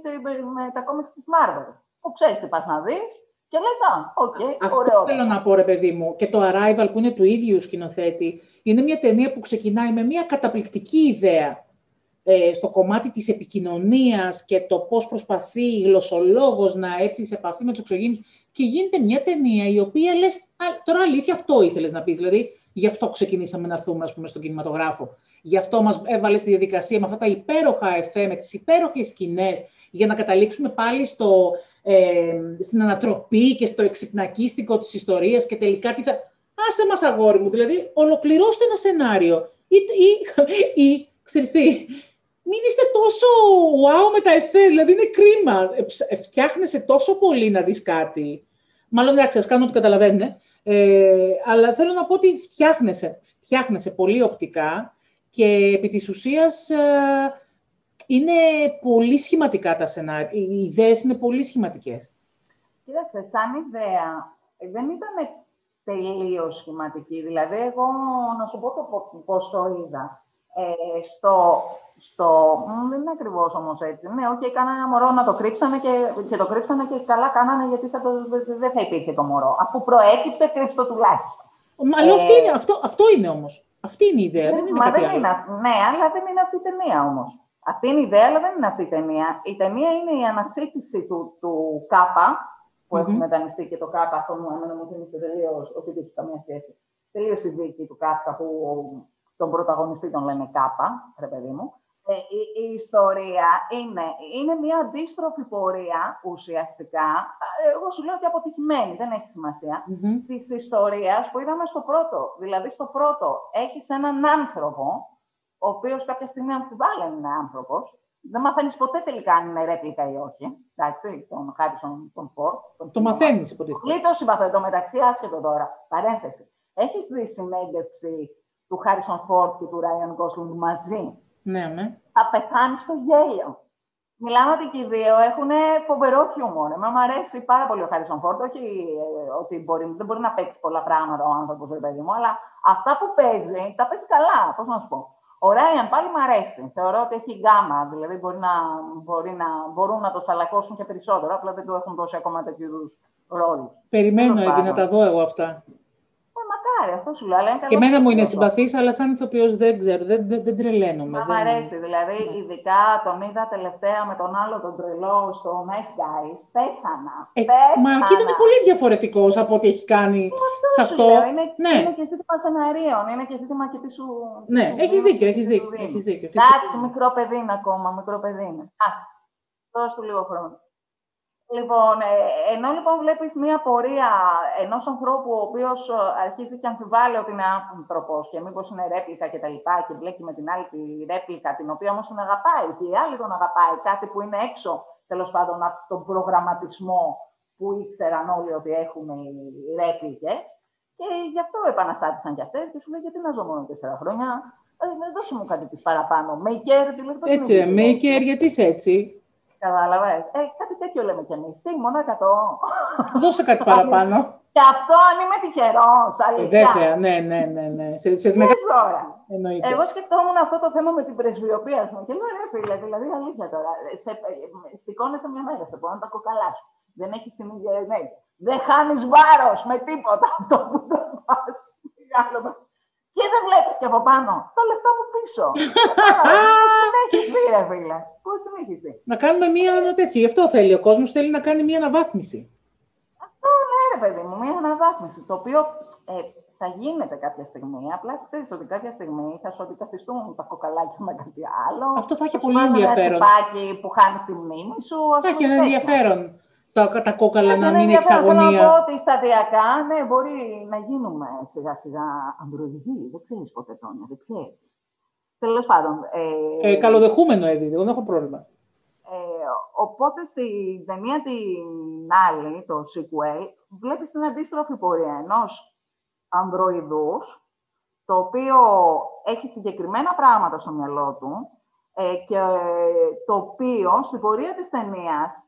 με τα κόμιξ της Marvel, που ξέρεις τι πας να δεις, και λες, α, OK, okay, Αυτό ωραίο. θέλω να πω, ρε παιδί μου. Και το Arrival, που είναι του ίδιου σκηνοθέτη, είναι μια ταινία που ξεκινάει με μια καταπληκτική ιδέα ε, στο κομμάτι της επικοινωνίας και το πώς προσπαθεί η γλωσσολόγος να έρθει σε επαφή με τους εξωγήινους. Και γίνεται μια ταινία η οποία λες, τώρα αλήθεια αυτό ήθελες να πεις, δηλαδή γι' αυτό ξεκινήσαμε να έρθουμε ας πούμε, στον κινηματογράφο. Γι' αυτό μας έβαλες στη διαδικασία με αυτά τα υπέροχα εφέ, με τις υπέροχες σκηνές, για να καταλήξουμε πάλι στο, ε, στην ανατροπή και στο εξυπνακίστικο της ιστορίας και τελικά τι θα... Άσε μας αγόρι μου, δηλαδή ολοκληρώστε ένα σενάριο. Ή, ή, ή ξέρεις τι, μην είστε τόσο wow με τα εφέ, δηλαδή είναι κρίμα. Ε, φτιάχνεσαι τόσο πολύ να δεις κάτι. Μάλλον εντάξει, ας κάνω ό,τι καταλαβαίνετε. Ε, αλλά θέλω να πω ότι φτιάχνεσαι, φτιάχνεσαι πολύ οπτικά και επί της ουσίας ε, είναι πολύ σχηματικά τα σενάρια. Οι ιδέες είναι πολύ σχηματικές. Κοίταξε, σαν ιδέα δεν ήταν τελείως σχηματική. Δηλαδή, εγώ να σου πω το πώς το είδα. Ε, στο, στο, δεν είναι ακριβώς όμως έτσι. Ναι, όχι, okay, κάνανε ένα μωρό να το κρύψανε και, και το κρύψανε και καλά κάνανε γιατί θα το, δεν θα υπήρχε το μωρό. Αφού προέκυψε, κρύψτε το τουλάχιστον. Μα ε, αυτή είναι, αυτό, αυτό είναι όμως. Αυτή είναι η ιδέα, δεν είναι μα κάτι δεν άλλο. Είναι, ναι, αλλά δεν είναι αυτή η ταινία όμως. Αυτή είναι η ιδέα, αλλά δεν είναι αυτή η ταινία. Η ταινία είναι η ανασύστηση του, του ΚΑΠΑ, που mm-hmm. έχουμε δανειστεί και το ΚΑΠΑ, αυτό μου έμενε μου θυμίσει τελείως, ότι δεν έχει καμία σχέση. Τελείως η δίκη του ΚΑΠΑ που τον πρωταγωνιστή τον λένε Κάπα, ρε παιδί μου. Ε, η, η, ιστορία είναι, είναι μια αντίστροφη πορεία ουσιαστικά. Εγώ σου λέω ότι αποτυχημένη, δεν έχει σημασία. Mm-hmm. Της ιστορίας που είδαμε στο πρώτο. Δηλαδή, στο πρώτο έχεις έναν άνθρωπο, ο οποίος κάποια στιγμή αμφιβάλλει αν είναι άνθρωπος. Δεν μαθαίνεις ποτέ τελικά αν είναι ρέπλικα ή όχι. Εντάξει, τον Χάρισον τον Φόρτ. Το μαθαίνεις, υποτίθεται. Πολύ το συμπαθώ μεταξύ, άσχετο τώρα. Παρένθεση. Έχεις δει συνέντευξη του Χάρισον Φορντ και του Ράιαν Γκόσλινγκ μαζί. Ναι, ναι. Θα πεθάνει στο γέλιο. Μιλάμε ότι και οι δύο έχουν φοβερό χιούμορ. Εμένα μου αρέσει πάρα πολύ ο Χάρισον Φορντ. Όχι ε, ότι μπορεί, δεν μπορεί να παίξει πολλά πράγματα ο άνθρωπος, παιδί μου, αλλά αυτά που παίζει τα παίζει καλά. Πώς να σου πω. Ο Ράιαν πάλι μου αρέσει. Θεωρώ ότι έχει γκάμα, δηλαδή μπορεί να, μπορεί να, μπορούν να το τσαλακώσουν και περισσότερο. Απλά δεν του έχουν δώσει ακόμα τέτοιους είδου ρόλους. Περιμένω, Εύη, να τα δω εγώ αυτά αυτό σου λέω. και εμένα μου είναι συμπαθής, αλλά σαν ηθοποιός δεν ξέρω, δεν, δεν, δεν τρελαίνομαι. Μ' αρέσει, δηλαδή, ναι. ειδικά τον είδα τελευταία με τον άλλο τον τρελό στο Nice Guys. Πέθανα. Ε, πέθανα. Μα εκεί ήταν πολύ διαφορετικός από ό,τι έχει κάνει αυτό σε αυτό. Λέω, είναι, ναι. είναι και ζήτημα σεναρίων, είναι και ζήτημα και τι σου. Ναι, έχεις δίκιο, έχεις δίκιο. Έχεις δίκιο. Εντάξει, μικρό παιδί είναι ακόμα, μικρό παιδί είναι. Α, δώσ' του λίγο χρόνο. Λοιπόν, ε, ενώ λοιπόν βλέπεις μία πορεία ενός ανθρώπου ο οποίος ε, αρχίζει και αμφιβάλλει ότι είναι άνθρωπος και μήπως είναι ρέπλικα και τα λοιπά και βλέπει με την άλλη τη ρέπλικα την οποία όμως τον αγαπάει και η άλλη τον αγαπάει, κάτι που είναι έξω τέλος πάντων από τον προγραμματισμό που ήξεραν όλοι ότι έχουμε οι ρέπλικες και γι' αυτό επαναστάτησαν κι αυτές και σου λέει γιατί να ζω μόνο τέσσερα χρόνια, ε, δώσε μου κάτι της παραπάνω. Maker, δηλαδή, έτσι, maker, γιατί είσαι έτσι; Κατάλαβες. Ε, κάτι τέτοιο λέμε κι εμείς. Τι, μόνο 100. Δώσε κάτι παραπάνω. Και αυτό αν είμαι τυχερός, αλήθεια. Βέβαια, ναι, ναι, ναι. ναι. Σε, σε μεγάλη τώρα. Εννοείται. Εγώ σκεφτόμουν αυτό το θέμα με την πρεσβειοποίηση μου. Και λέω, ρε φίλε, δηλαδή αλήθεια τώρα. Σε, σηκώνεσαι μια μέρα, σε πω να τα κοκαλά σου. Δεν έχεις την ίδια ενέργεια. Δεν χάνεις βάρος με τίποτα αυτό που το πας. Και δεν βλέπεις και από πάνω τα λεφτά μου πίσω. Πώς την έχεις δει, ρε φίλε; Πώς την έχεις δει; Να κάνουμε μία τέτοιο. Γι' αυτό θέλει ο κόσμος, θέλει να κάνει μία αναβάθμιση. Αυτό ναι, ρε παιδί μου, μία αναβάθμιση. Το οποίο ε, θα γίνεται κάποια στιγμή. Απλά ξέρεις ότι κάποια στιγμή θα σου αντικαθιστούν τα κοκαλάκια με κάτι άλλο. Αυτό θα έχει πολύ ενδιαφέρον. Ένα που χάνεις τη μνήμη σου. Θα έχει ένα ενδιαφέρον τα, τα κόκαλα να μην έχει αγωνία. Θέλω να πω ότι σταδιακά, ναι, μπορεί να γίνουμε σιγά-σιγά ανδροειδοί. Δεν ξέρεις ποτέ, Τόνια, δεν ξέρεις. Τέλος πάντων. Ε, ε, καλοδεχούμενο, Εύη, εγώ δεν έχω πρόβλημα. Ε, οπότε στην ταινία την άλλη, το sequel, βλέπεις την αντίστροφη πορεία ενός ανδροειδούς, το οποίο έχει συγκεκριμένα πράγματα στο μυαλό του ε, και το οποίο στην πορεία της ταινίας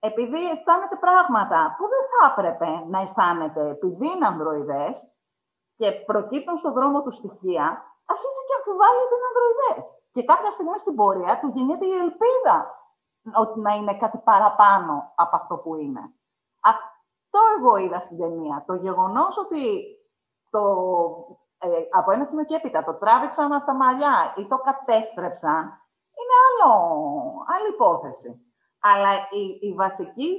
επειδή αισθάνεται πράγματα που δεν θα έπρεπε να αισθάνεται επειδή είναι ανδροειδές και προκύπτουν στον δρόμο του στοιχεία, αρχίζει και αμφιβάλλει ότι είναι ανδροειδές. Και κάποια στιγμή στην πορεία του γίνεται η ελπίδα ότι να είναι κάτι παραπάνω από αυτό που είναι. Αυτό εγώ είδα στην ταινία. Το γεγονός ότι το, ε, από ένα σημείο και έπειτα το τράβηξαν από τα μαλλιά ή το κατέστρεψαν, είναι άλλο, άλλη υπόθεση. Αλλά η, η βασική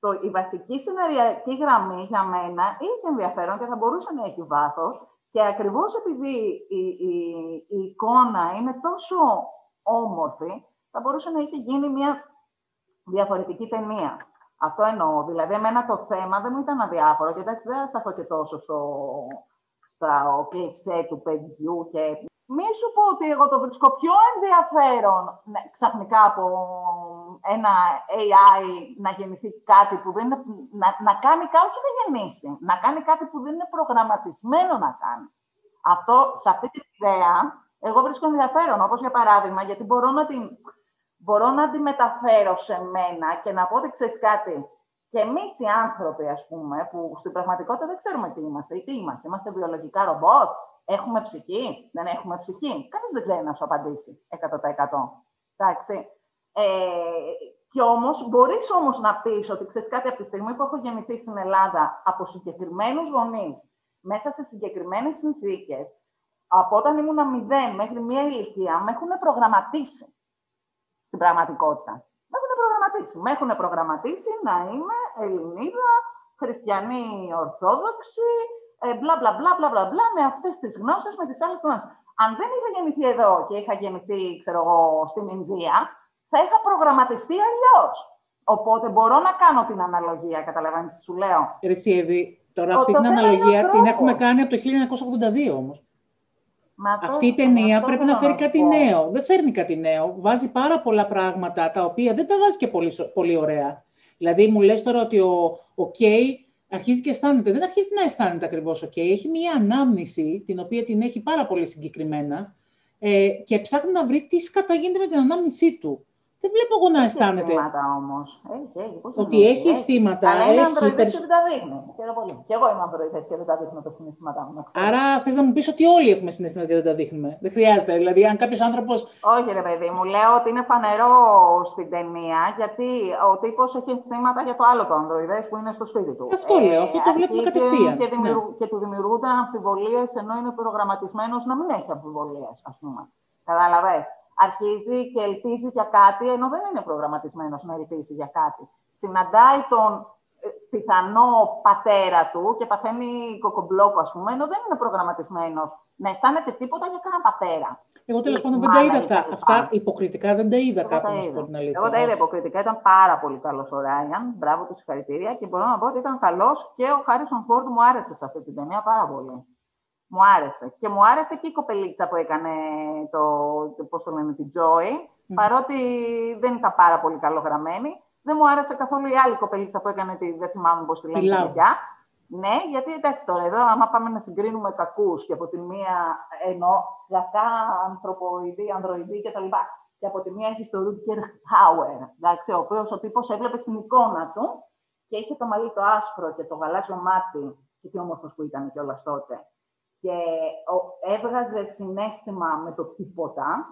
το, η βασική σεναριακή γραμμή για μένα έχει ενδιαφέρον και θα μπορούσε να έχει βάθος και ακριβώς επειδή η, η, η εικόνα είναι τόσο όμορφη, θα μπορούσε να έχει γίνει μια διαφορετική ταινία. Αυτό εννοώ. Δηλαδή, εμένα το θέμα δεν μου ήταν αδιάφορο. Και εντάξει, δεν σταθώ και τόσο στο, στα κλισέ του παιδιού και μη σου πω ότι εγώ το βρίσκω πιο ενδιαφέρον ναι, ξαφνικά από ένα AI να γεννηθεί κάτι που δεν είναι, να, να κάνει κάτι, όχι να γεννήσει, να κάνει κάτι που δεν είναι προγραμματισμένο να κάνει. Αυτό, σε αυτή την ιδέα, εγώ βρίσκω ενδιαφέρον, όπως για παράδειγμα, γιατί μπορώ να την, μπορώ να τη μεταφέρω σε μένα και να πω ότι ξέρεις κάτι, και εμείς οι άνθρωποι, ας πούμε, που στην πραγματικότητα δεν ξέρουμε τι είμαστε ή τι είμαστε. Είμαστε βιολογικά ρομπότ, έχουμε ψυχή, δεν έχουμε ψυχή. Κανείς δεν ξέρει να σου απαντήσει 100%. Εντάξει. Ε, και όμως, μπορείς όμως να πεις ότι ξέρεις κάτι από τη στιγμή που έχω γεννηθεί στην Ελλάδα από συγκεκριμένους γονείς, μέσα σε συγκεκριμένες συνθήκες, από όταν ήμουν μηδέν μέχρι μία ηλικία, με έχουν προγραμματίσει στην πραγματικότητα προγραμματίσει. Με έχουν προγραμματίσει να είμαι Ελληνίδα, χριστιανή Ορθόδοξη, ε, μπλα μπλα μπλα μπλα μπλα μπλα με αυτές τις γνώσεις, με τις άλλες γνώσεις. Αν δεν είχα γεννηθεί εδώ και είχα γεννηθεί, ξέρω εγώ, στην Ινδία, θα είχα προγραμματιστεί αλλιώς. Οπότε μπορώ να κάνω την αναλογία, καταλαβαίνετε τι σου λέω. Ρεσίεβη, τώρα αυτή την αναλογία την έχουμε κάνει από το 1982 όμως. Αυτή η ταινία πρέπει να φέρει κάτι νέο. Δεν φέρνει κάτι νέο. Βάζει πάρα πολλά πράγματα τα οποία δεν τα βάζει και πολύ, πολύ ωραία. Δηλαδή, μου λες τώρα ότι ο, ο Κέι αρχίζει και αισθάνεται. Δεν αρχίζει να αισθάνεται ακριβώς ο Κέι. Έχει μία ανάμνηση, την οποία την έχει πάρα πολύ συγκεκριμένα, ε, και ψάχνει να βρει τι σκαταγίνεται με την ανάμνησή του. Δεν βλέπω εγώ να αισθάνεται. Έχει αισθήματα όμως. Έχει, έχει. Πώς ότι έχει, έχει αισθήματα. Αλλά είναι έχει περισ... και δεν τα δείχνει. πολύ. Και εγώ είμαι ανδροειδές και δεν τα δείχνω τα συναισθήματά μου. Άρα θες να μου πεις ότι όλοι έχουμε συναισθήματα και δεν τα δείχνουμε. Δεν χρειάζεται. Δηλαδή, αν κάποιος άνθρωπο. Όχι, ρε παιδί μου, λέω ότι είναι φανερό στην ταινία γιατί ο τύπος έχει αισθήματα για το άλλο το ανδροειδές που είναι στο σπίτι του. Αυτό ε, λέω. Αυτό το βλέπουμε κατευθείαν. Και, δημιουργ... ναι. και του δημιουργούνται αμφιβολίες ενώ είναι προγραμματισμένος να μην έχει αμφιβολίες, ας πούμε. Κατάλαβε αρχίζει και ελπίζει για κάτι, ενώ δεν είναι προγραμματισμένος να ελπίζει για κάτι. Συναντάει τον ε, πιθανό πατέρα του και παθαίνει κοκομπλόκο, ας πούμε, ενώ δεν είναι προγραμματισμένος να αισθάνεται τίποτα για κανένα πατέρα. Εγώ τέλος πάντων δεν τα είδα αυτά. Αυτά υποκριτικά δεν τα είδα κάπου, να σου πω την αλήθεια. Εγώ τα είδα υποκριτικά. Ήταν πάρα πολύ καλός ο Ράιαν. Μπράβο του, συγχαρητήρια. Και μπορώ να πω ότι ήταν καλός και ο Χάρισον Φόρντ μου άρεσε σε αυτή την ταινία πάρα πολύ. Μου άρεσε. Και μου άρεσε και η κοπελίτσα που έκανε το, πώς το λένε, την Joy, παρότι δεν ήταν πάρα πολύ καλογραμμένη. Δεν μου άρεσε καθόλου η άλλη κοπελίτσα που έκανε τη, δεν θυμάμαι πώς τη λένε, τη Ναι, γιατί εντάξει τώρα εδώ, άμα πάμε να συγκρίνουμε κακούς και από τη μία εννοώ κακά ανθρωποειδή, ανδροειδή κτλ. Και από τη μία έχει το Rutger Hauer, εντάξει, ο οποίος ο τύπος έβλεπε στην εικόνα του και είχε το μαλλί το άσπρο και το γαλάζιο μάτι. Και τι όμορφος που ήταν κιόλας τότε και έβγαζε συνέστημα με το τίποτα,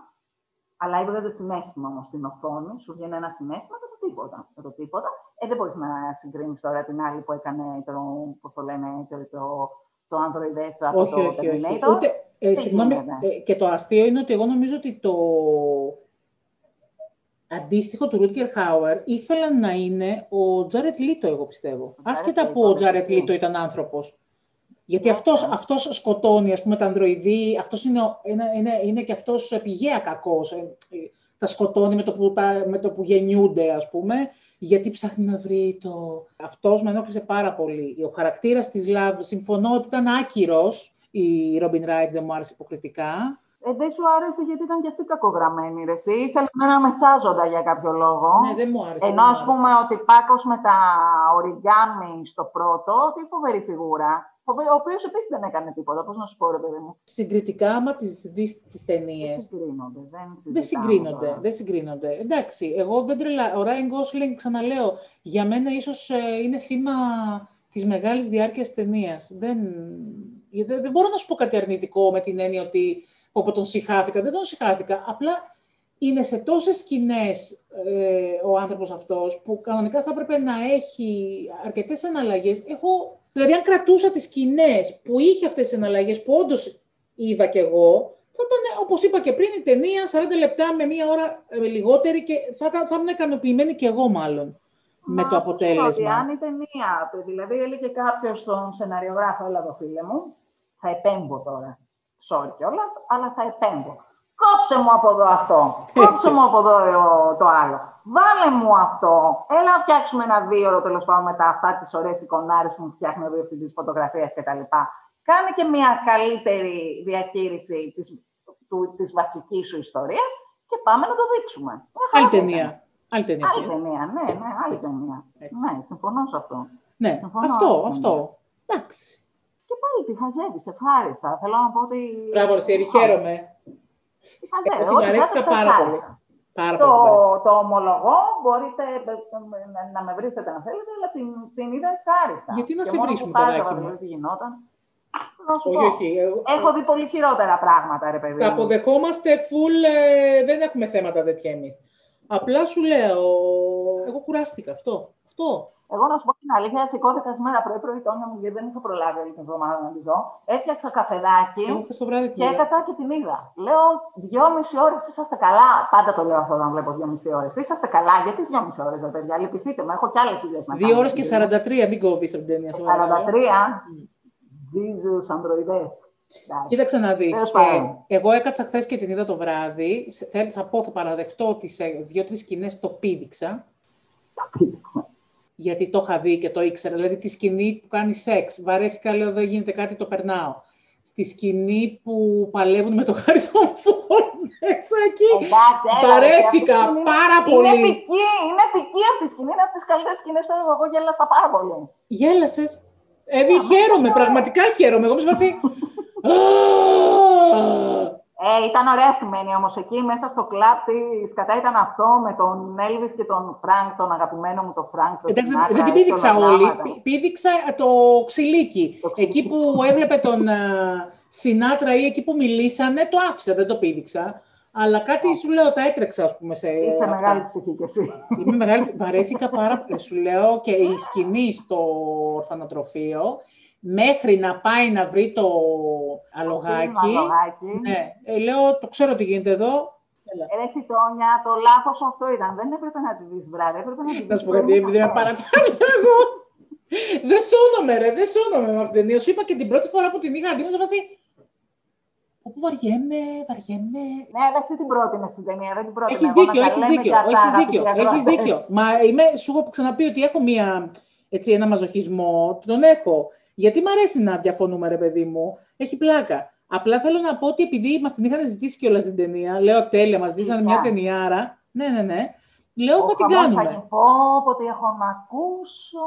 αλλά έβγαζε συνέστημα όμως στην οθόνη, σου βγαίνει ένα συνέστημα με το τίποτα. Με το τίποτα. Ε, δεν μπορείς να συγκρίνεις τώρα την άλλη που έκανε το, πώς το λένε, το, το, το Android από όχι, το όχι, όχι. Ούτε, ε, συγγνώμη, ε, και το αστείο είναι ότι εγώ νομίζω ότι το αντίστοιχο του Ρούτγκερ Χάουερ ήθελαν να είναι ο Τζάρετ Λίτο, εγώ πιστεύω. Άσχετα που ο Τζάρετ Λίτο ήταν άνθρωπος. Γιατί αυτός, αυτός σκοτώνει, ας πούμε, τα ανδροειδή, αυτός είναι, είναι, είναι, είναι και αυτός πηγαία κακός. Ε, ε, τα σκοτώνει με το, που, τα, με το που γεννιούνται, ας πούμε, γιατί ψάχνει να βρει το... Αυτός με ενόχλησε πάρα πολύ. Ο χαρακτήρας της Λαβ, συμφωνώ ότι ήταν άκυρος, η Ρόμπιν Ράιτ δεν μου άρεσε υποκριτικά. Ε, δεν σου άρεσε γιατί ήταν και αυτή κακογραμμένη, ρε εσύ; Ήθελε ένα μεσάζοντα για κάποιο λόγο. Ναι, δεν μου άρεσε. Ενώ, ας πούμε, ότι Πάκος με τα οριγκάμι στο πρώτο, τι φοβερή φιγούρα. Ο οποίος επίσης δεν έκανε τίποτα. Πώς να σου πω, ρε παιδί μου. Συγκριτικά, άμα τις δεις τις ταινίε. Δεν συγκρίνονται. Δεν, δεν συγκρίνονται. Δεν συγκρίνονται. Εντάξει, εγώ δεν τρελα... Ο Ράιν Γκόσλινγκ, ξαναλέω, για μένα ίσως ε, είναι θύμα της μεγάλης διάρκειας ταινίας. Δεν... δεν... δεν μπορώ να σου πω κάτι αρνητικό με την έννοια ότι όπου τον συχάθηκα. Δεν τον συχάθηκα. Απλά είναι σε τόσες σκηνές ε, ο άνθρωπος αυτός που κανονικά θα έπρεπε να έχει αρκετές εναλλαγές. Εγώ, δηλαδή αν κρατούσα τις σκηνές που είχε αυτές τις εναλλαγές που όντως είδα κι εγώ, θα ήταν, όπως είπα και πριν, η ταινία 40 λεπτά με μία ώρα ε, λιγότερη και θα, θα ήμουν ικανοποιημένη κι εγώ μάλλον. Μα, με το αποτέλεσμα. Ότι αν η ταινία, δηλαδή έλεγε κάποιος στον σεναριογράφο, έλα εδώ φίλε μου, θα επέμπω τώρα sorry κιόλας, αλλά θα επέμβω. Κόψε μου από εδώ αυτό. Κόψε μου από εδώ το άλλο. Βάλε μου αυτό. Έλα να φτιάξουμε ένα δύο ώρο τέλος πάντων μετά αυτά τις ωραίες εικονάρες που μου φτιάχνει ο διευθυντής φωτογραφίας κτλ. Κάνε και μια καλύτερη διαχείριση της του, της βασικής σου ιστορίας και πάμε να το δείξουμε. Άλλη ταινία. Άλλη ταινία. Άλλη ταινία, ναι, ναι, άλλη ταινία. Ναι, συμφωνώ σε αυτό. Ναι, συμφωνώ αυτό, αυτό. Εντάξει. Και πάλι τη χαζεύεις, ευχάριστα. Θέλω να πω ότι. Μπράβο, Ρεσί, χαίρομαι. Τη χαζεύει. Ε, την αρέστηκα πάρα πολύ. Πάρα το, πολύ. το ομολογώ, μπορείτε να, να με βρίσετε αν θέλετε, αλλά την, την είδα ευχάριστα. Γιατί να Και σε μόνο βρίσουμε, που χάζευα, παιδάκι μου; δηλαδή, τι γινόταν. Να σου Όχι, πω. όχι. εγώ- Έχω δει πολύ χειρότερα πράγματα, ρε παιδί. Τα μου. αποδεχόμαστε full, ε, δεν έχουμε θέματα τέτοια εμείς. Απλά σου λέω, εγώ κουράστηκα αυτό. Αυτό. Εγώ να σου πω την αλήθεια, σηκώθηκα σήμερα πρωί-πρωί τόνια μου, γιατί δεν είχα προλάβει όλη την εβδομάδα να τη δω. Έφτιαξα καφεδάκι Εγώ χθες το βράδυ την και είδα. έκατσα και την είδα. Λέω, δυόμιση ώρες είσαστε καλά. Πάντα το λέω αυτό όταν βλέπω δυόμιση ώρες. Είσαστε καλά, γιατί δυόμιση ώρες, ρε παιδιά. Λυπηθείτε με, έχω κι άλλες ιδέες να κάνω. Δύο ώρες και 43, μην κόβεις από την ταινία. σε παρακαλώ. 43. Jesus, ανδροειδές. Κοίταξε να δεις. Τέλος πάντων. Ε, εγώ έκατσα χθες και την είδα το βράδυ. Σε- Θα, θα πω, θα παραδεχτώ ότι σε δύο-τρεις σκηνές το πήδηξα. Τα πήδηξα. γιατί το είχα δει και το ήξερα. Δηλαδή τη σκηνή που κάνει σεξ, βαρέθηκα, λέω δεν γίνεται κάτι, το περνάω. Στη σκηνή που παλεύουν με το Χάρισον Φόρντ μέσα εκεί. Εντάξει, έλα, Βαρέθηκα ρε, αυτή η σκηνή πάρα είναι- πολύ. Είναι επική, είναι επική αυτή η σκηνή. Είναι από τις καλύτερες σκηνές του έργου. Εγώ γέλασα πάρα πολύ. Γέλασες. Ε, δι, χαίρομαι, πραγματικά χαίρομαι. Εγώ με σπασί. Ε, ήταν ωραία στημένη όμως εκεί μέσα στο κλαπ της κατά ήταν αυτό με τον Έλβη και τον Φρανκ, τον αγαπημένο μου τον Φρανκ. τον Εντάξει, δεν- Σινάτρα, δεν την έτσι, πήδηξα ονογράμματα. όλη. Πή- Πήδηξα το ξυλίκι. Το ξυλίκι. Εκεί που έβλεπε τον ε, Σινάτρα ή εκεί που μιλήσανε, το άφησα, δεν το πήδηξα. Αλλά κάτι σου λέω, τα έτρεξα, ας πούμε, σε Είσαι αυτά. μεγάλη ψυχή κι εσύ. Είμαι μεγάλη, βαρέθηκα πάρα πολύ. Σου λέω και η σκηνή στο ορφανοτροφείο, μέχρι να πάει να βρει το αλογάκι. Αλογάκι. Ναι, ε, λέω, το ξέρω τι γίνεται εδώ. Έλα. Ε, Ρε Σιτόνια, το λάθος αυτό ήταν. Δεν έπρεπε να τη δεις βράδυ. Έπρεπε να τη δεις. Να σου πω κάτι, επειδή με παρατάζω εγώ. Δεν σώνομαι, ρε, δεν σώνομαι με αυτήν την ταινία. Σου είπα και την πρώτη φορά που την είχα αντί σε βάση. Όπου βαριέμαι, βαριέμαι. Ναι, αλλά εσύ την πρότεινες στην ταινία, δεν την πρότεινες. Έχεις Εγώ να δίκιο, τα έχεις λέμε δίκιο, και αυτά, έχεις αγαπητοί δίκιο, έχεις ακροατές. δίκιο. Μα είμαι, σου έχω ξαναπεί ότι έχω μία, έτσι, ένα μαζοχισμό, τον έχω. Γιατί μ' αρέσει να διαφωνούμε, ρε παιδί μου. Έχει πλάκα. Απλά θέλω να πω ότι επειδή μας την είχαν ζητήσει κιόλας την ταινία, λέω τέλεια, μας ζητήσανε μια Αλήθεια. ταινιάρα. Ναι, ναι, ναι. Λέω Ο θα την χαμός κάνουμε. Θα γίνει, πω, πω, τι έχω να ακούσω.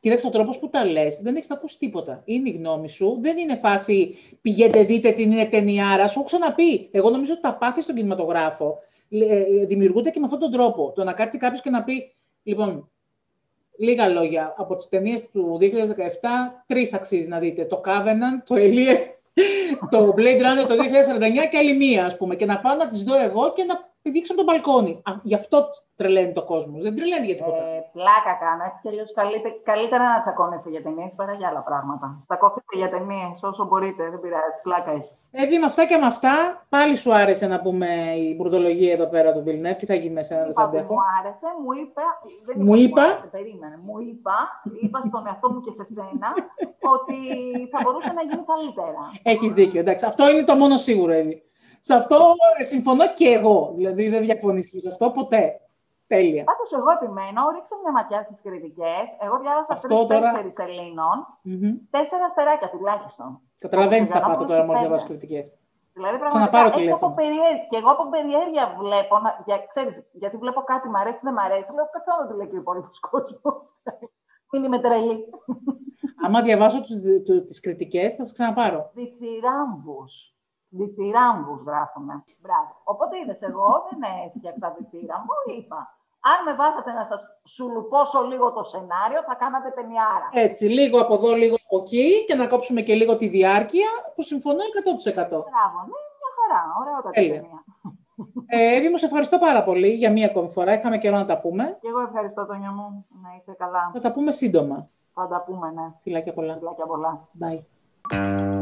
Κοίταξε, ο τρόπος που τα λες, δεν έχεις να ακούσεις τίποτα. Είναι η γνώμη σου. Δεν είναι φάση πηγαίνετε, δείτε την είναι ταινιάρα. Σου έχω ξαναπεί. Εγώ νομίζω ότι τα πάθη στον κινηματογράφο ε, ε, δημιουργούνται και με αυτόν τον τρόπο. Το να κάτσει κάποιος και να πει, λοιπόν, λίγα λόγια. Από τις ταινίες του 2017, τρεις αξίζει να δείτε. Το Covenant, το Elie, το Blade Runner το 2049 και άλλη μία, ας πούμε. Και να πάω να τις δω εγώ και να πηδήξω από τον μπαλκόνι. Α, γι' αυτό τρελαίνει το κόσμος. Δεν τρελαίνει για τίποτα. Ε, πλάκα κάνω. Έτσι κι αλλιώς καλύτερα, καλύτερα να τσακώνεσαι για ταινίε παρά για άλλα πράγματα. Τσακωθείτε για ταινίε όσο μπορείτε. Δεν πειράζει. Πλάκα έχει. Εύη, με αυτά και με αυτά, πάλι σου άρεσε να πούμε η μπουρδολογία εδώ πέρα του Bill Τι θα γίνει μέσα, δεν σε Είπα που αντέχω. μου άρεσε, μου είπα. Δεν Μου είπα, είπα; Μου άρεσε, περίμενε. Μου είπα, είπα στον εαυτό μου και σε σένα ότι θα μπορούσε να γίνει καλύτερα. Έχεις δίκιο, εντάξει. Αυτό είναι το μόνο σίγουρο, Εύη. Σε αυτό ε, συμφωνώ και εγώ. Δηλαδή δεν διαφωνήσω σε αυτό ποτέ. Τέλεια. Πάντως, εγώ επιμένω, ρίξε μια ματιά στις κριτικές. Εγώ διάβασα Αυτό τρει-τέσσερι Ελλήνων, Μμμ. τέσσερα αστεράκια τουλάχιστον. Καταλαβαίνεις τα πάθη Γιαννόπουλος τώρα και μόλι πέντε. διαβάσει κριτικές. Δηλαδή, Ξαναπάρω πραγματικά έτσι από τηλέφωνο. περιέργεια. Και εγώ από περιέργεια βλέπω, να, για, ξέρεις, γιατί βλέπω κάτι, μ' αρέσει, δεν μ' αρέσει. Λέω, κάτσε να το λέει και ο υπόλοιπος κόσμος. Μην είμαι τρελή. Άμα διαβάσω τις κριτικές, θα σε ξαναπάρω. Διθυράμβου. Διθυράμβου γράφουμε. Μπράβο. Οπότε είδες, εγώ δεν έφτιαξα διθύραμβο, είπα. Αν με βάζατε να σας σουλουπώσω λίγο το σενάριο, θα κάνατε ταινιάρα. Έτσι, λίγο από εδώ, λίγο από εκεί και να κόψουμε και λίγο τη διάρκεια που συμφωνώ 100%. Μπράβο, ναι, μια χαρά. Ωραία Τέλεια. ταινία. Ε, Εύη, μου σε ευχαριστώ πάρα πολύ για μία ακόμη φορά. Είχαμε καιρό να τα πούμε. Και εγώ ευχαριστώ, Τόνια μου. Να είσαι καλά. Θα τα πούμε σύντομα. Θα τα πούμε, ναι. Φιλάκια πολλά. Φιλάκια πολλά. Bye.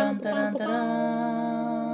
ταν, ταν, ταν, ταραν, ταν, ταραν, ταραν.